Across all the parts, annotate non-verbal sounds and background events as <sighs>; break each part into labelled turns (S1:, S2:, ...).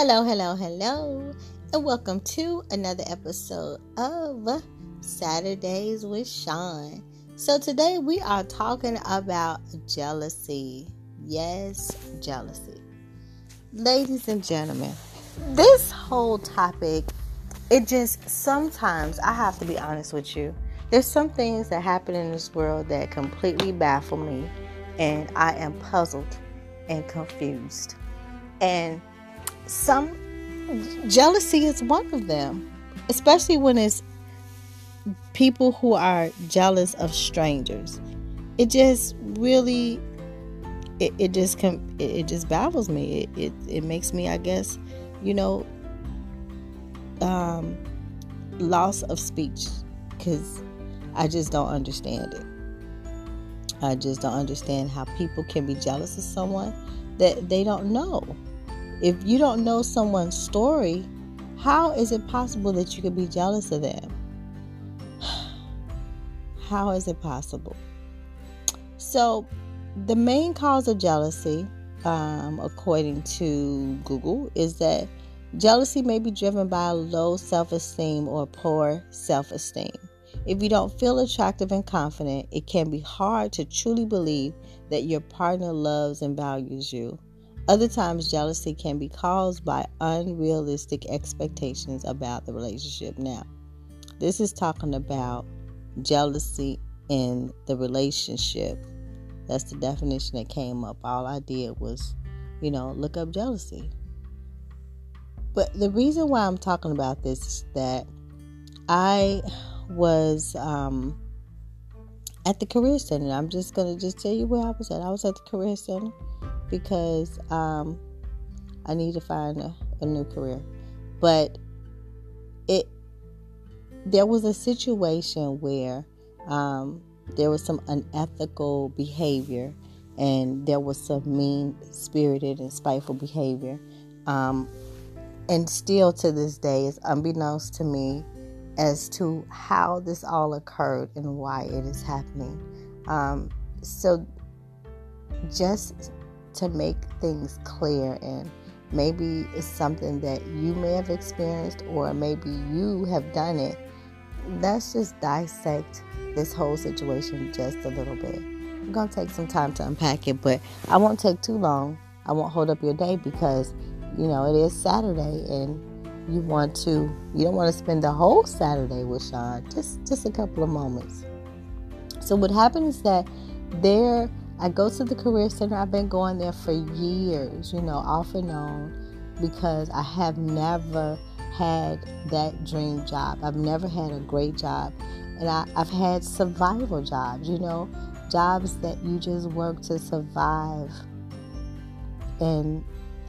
S1: Hello, hello, hello, and welcome to another episode of Saturdays with Shaun. So, today we are talking about jealousy. Yes, jealousy. Ladies and gentlemen, this whole topic, it just sometimes I have to be honest with you. There's some things that happen in this world that completely baffle me, and I am puzzled and confused. And some jealousy is one of them, especially when it's people who are jealous of strangers. It just really it, it just it, it just baffles me. It, it it makes me, I guess, you know, um, loss of speech because I just don't understand it. I just don't understand how people can be jealous of someone that they don't know. If you don't know someone's story, how is it possible that you could be jealous of them? <sighs> How is it possible? So, the main cause of jealousy, um, according to Google, is that jealousy may be driven by low self esteem or poor self esteem. If you don't feel attractive and confident, it can be hard to truly believe that your partner loves and values you. Other times, jealousy can be caused by unrealistic expectations about the relationship. Now, this is talking about jealousy in the relationship. That's the definition that came up. All I did was, you know, look up jealousy. But the reason why I'm talking about this is that I was um, at the career center. I'm just gonna just tell you where I was at. I was at the career center because um, I need to find a, a new career. But it there was a situation where um, there was some unethical behavior and there was some mean spirited and spiteful behavior. Um, and still to this day, it's unbeknownst to me as to how this all occurred and why it is happening. Um, so, just to make things clear, and maybe it's something that you may have experienced, or maybe you have done it. Let's just dissect this whole situation just a little bit. I'm going to take some time to unpack it, but I won't take too long. I won't hold up your day because, you know, it is Saturday and you want to you don't want to spend the whole Saturday with Shaun, just just a couple of moments. So what happened is that there I go to the career center. I've been going there for years, you know, off and on because I have never had that dream job. I've never had a great job. And I, I've had survival jobs, you know, jobs that you just work to survive. And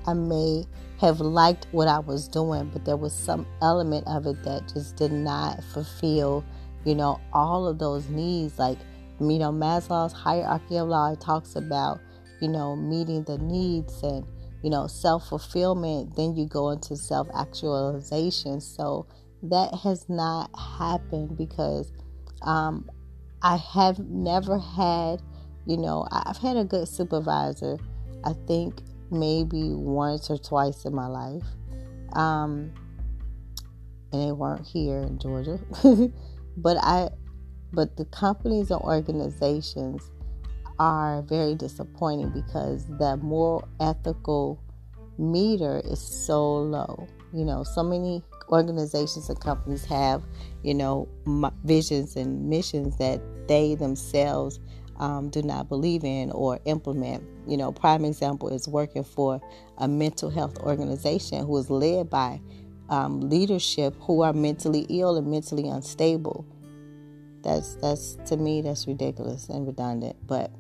S1: I may have liked what I was doing, but there was some element of it that just did not fulfill, you know, all of those needs. Like, you know, Maslow's hierarchy of law talks about, you know, meeting the needs and, you know, self fulfillment. Then you go into self actualization. So that has not happened because um, I have never had, you know, I've had a good supervisor. I think maybe once or twice in my life. Um, and they weren't here in Georgia. <laughs> but I but the companies and organizations are very disappointing because the moral ethical meter is so low. You know, so many organizations and companies have, you know, visions and missions that they themselves um, do not believe in or implement. You know, prime example is working for a mental health organization who is led by um, leadership who are mentally ill and mentally unstable. That's that's to me that's ridiculous and redundant. But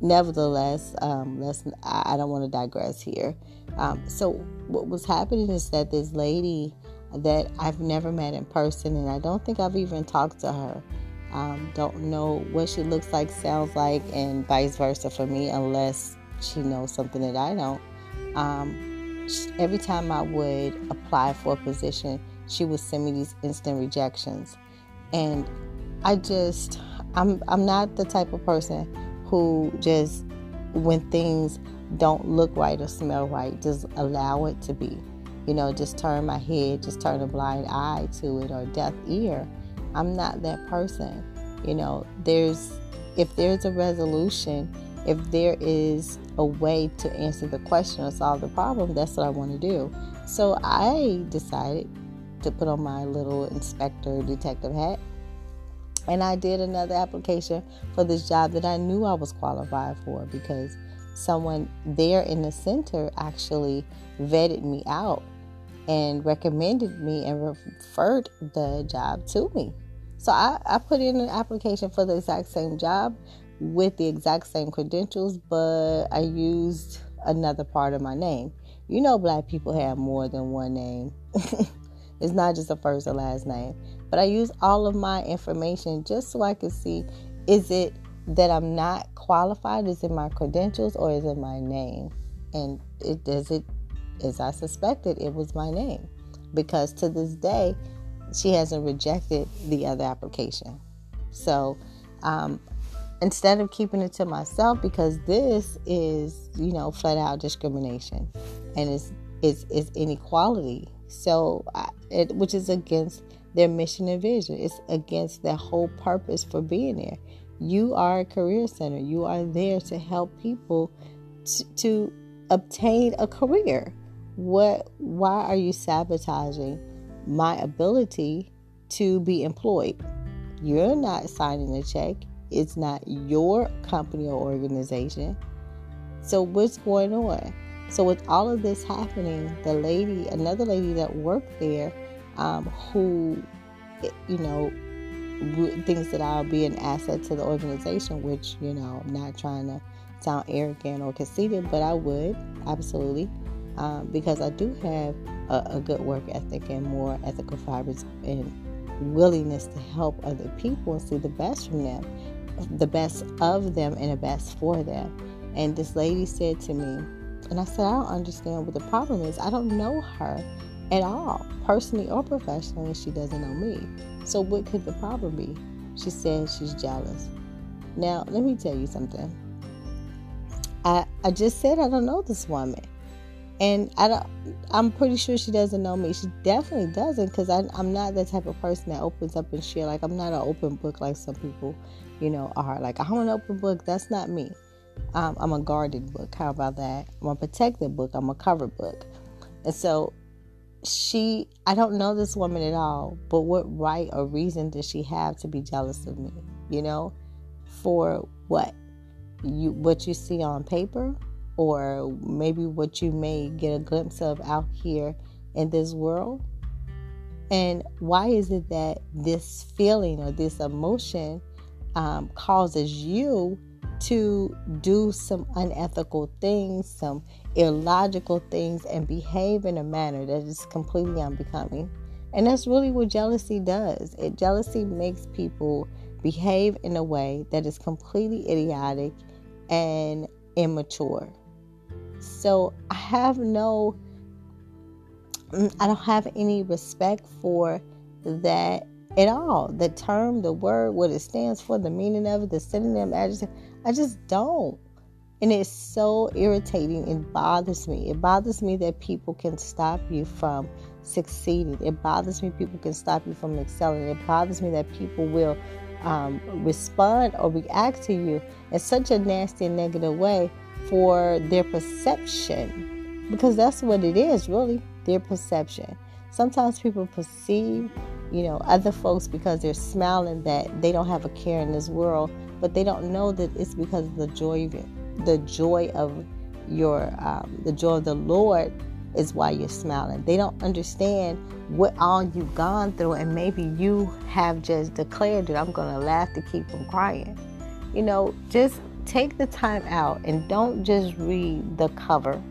S1: nevertheless, um, let's I, I don't want to digress here. Um, so what was happening is that this lady that I've never met in person, and I don't think I've even talked to her. Um, don't know what she looks like, sounds like, and vice versa for me, unless she knows something that I don't. Um, every time I would apply for a position, she would send me these instant rejections, and I just, I'm, I'm not the type of person who just, when things don't look right or smell right, just allow it to be. you know, just turn my head, just turn a blind eye to it or deaf ear. I'm not that person. You know, there's if there's a resolution, if there is a way to answer the question or solve the problem, that's what I want to do. So I decided to put on my little inspector detective hat. And I did another application for this job that I knew I was qualified for because someone there in the center actually vetted me out and recommended me and referred the job to me. So I, I put in an application for the exact same job with the exact same credentials, but I used another part of my name. You know, black people have more than one name. <laughs> it's not just a first or last name. But I use all of my information just so I can see is it that I'm not qualified? Is it my credentials or is it my name? And it does it as I suspected, it was my name. Because to this day, she hasn't rejected the other application. So um, instead of keeping it to myself, because this is, you know, flat out discrimination and it's, it's, it's inequality. So, I, it, which is against their mission and vision. It's against their whole purpose for being there. You are a career center. You are there to help people t- to obtain a career. What? Why are you sabotaging my ability to be employed? You're not signing a check. It's not your company or organization. So what's going on? So with all of this happening, the lady, another lady that worked there, um, who, you know, thinks that I'll be an asset to the organization, which, you know, I'm not trying to sound arrogant or conceited, but I would absolutely, um, because I do have a, a, good work ethic and more ethical fibers and willingness to help other people and see the best from them, the best of them, and the best for them. And this lady said to me, and I said, I don't understand what the problem is. I don't know her at all, personally or professionally, she doesn't know me. So, what could the problem be? She said she's jealous. Now, let me tell you something. I, I just said I don't know this woman. And I don't, I'm pretty sure she doesn't know me. She definitely doesn't because I'm not that type of person that opens up and share. Like, I'm not an open book like some people, you know, are. Like, I'm an open book. That's not me. Um, I'm a guarded book. How about that? I'm a protected book. I'm a covered book. And so she I don't know this woman at all, but what right or reason does she have to be jealous of me? You know? For what? You what you see on paper or maybe what you may get a glimpse of out here in this world? And why is it that this feeling or this emotion um, causes you to do some unethical things, some illogical things, and behave in a manner that is completely unbecoming. And that's really what jealousy does. It jealousy makes people behave in a way that is completely idiotic and immature. So I have no mm, I don't have any respect for that at all. The term, the word, what it stands for, the meaning of it, the synonym, adjective. I just don't. And it's so irritating. It bothers me. It bothers me that people can stop you from succeeding. It bothers me people can stop you from excelling. It bothers me that people will um, respond or react to you in such a nasty and negative way for their perception. Because that's what it is, really, their perception. Sometimes people perceive, you know, other folks because they're smiling that they don't have a care in this world but they don't know that it's because of the joy of the joy of your um, the joy of the Lord is why you're smiling. They don't understand what all you've gone through, and maybe you have just declared that I'm going to laugh to keep from crying. You know, just take the time out and don't just read the cover,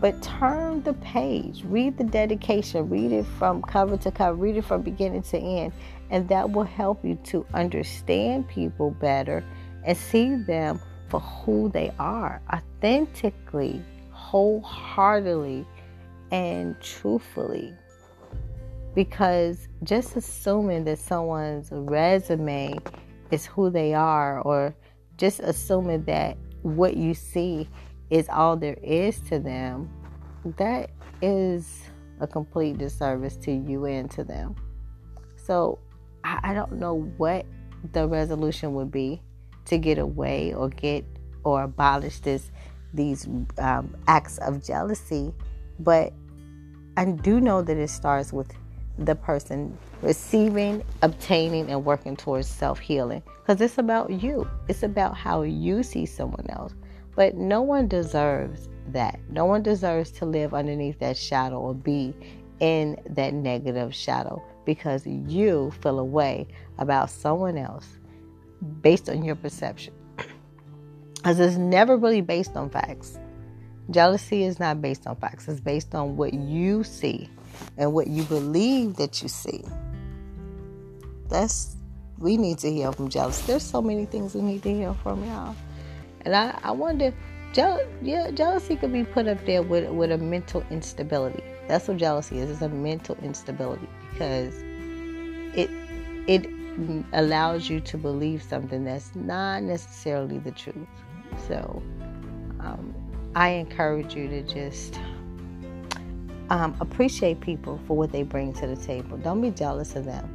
S1: but turn the page, read the dedication, read it from cover to cover, read it from beginning to end, and that will help you to understand people better and see them for who they are authentically, wholeheartedly, and truthfully. Because just assuming that someone's resume is who they are, or just assuming that what you see is all there is to them, that is a complete disservice to you and to them. So I, don't know what the resolution would be to get away or get or abolish this these um, acts of jealousy, but I do know that it starts with the person receiving, obtaining, and working towards self healing because it's about you. It's about how you see someone else. But no one deserves that. No one deserves to live underneath that shadow or be in that negative shadow because you feel a way about someone else based on your perception. <clears throat> Because it's never really based on facts. Jealousy is not based on facts, it's based on what you see and what you believe that you see. That's we need to heal from jealousy. There's so many things we need to heal from, y'all. And I, I wonder, jeal- yeah, jealousy could be put up there with with a mental instability. That's what jealousy is. It's a mental instability because it it allows you to believe something that's not necessarily the truth. So um, I encourage you to just um, appreciate people for what they bring to the table. Don't be jealous of them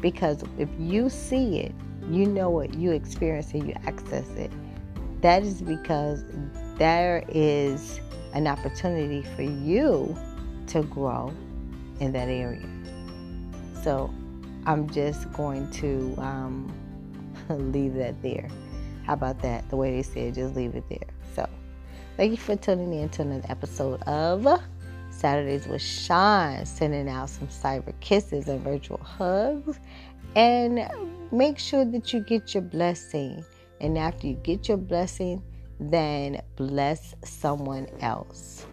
S1: because if you see it, you know it, you experience it, you access it. That is because there is an opportunity for you to grow in that area. So I'm just going to um, <laughs> leave that there. How about that? The way they said, just leave it there. So, thank you for tuning in to another episode of Saturdays with Shaun, sending out some cyber kisses and virtual hugs. And make sure that you get your blessing. And after you get your blessing, then bless someone else.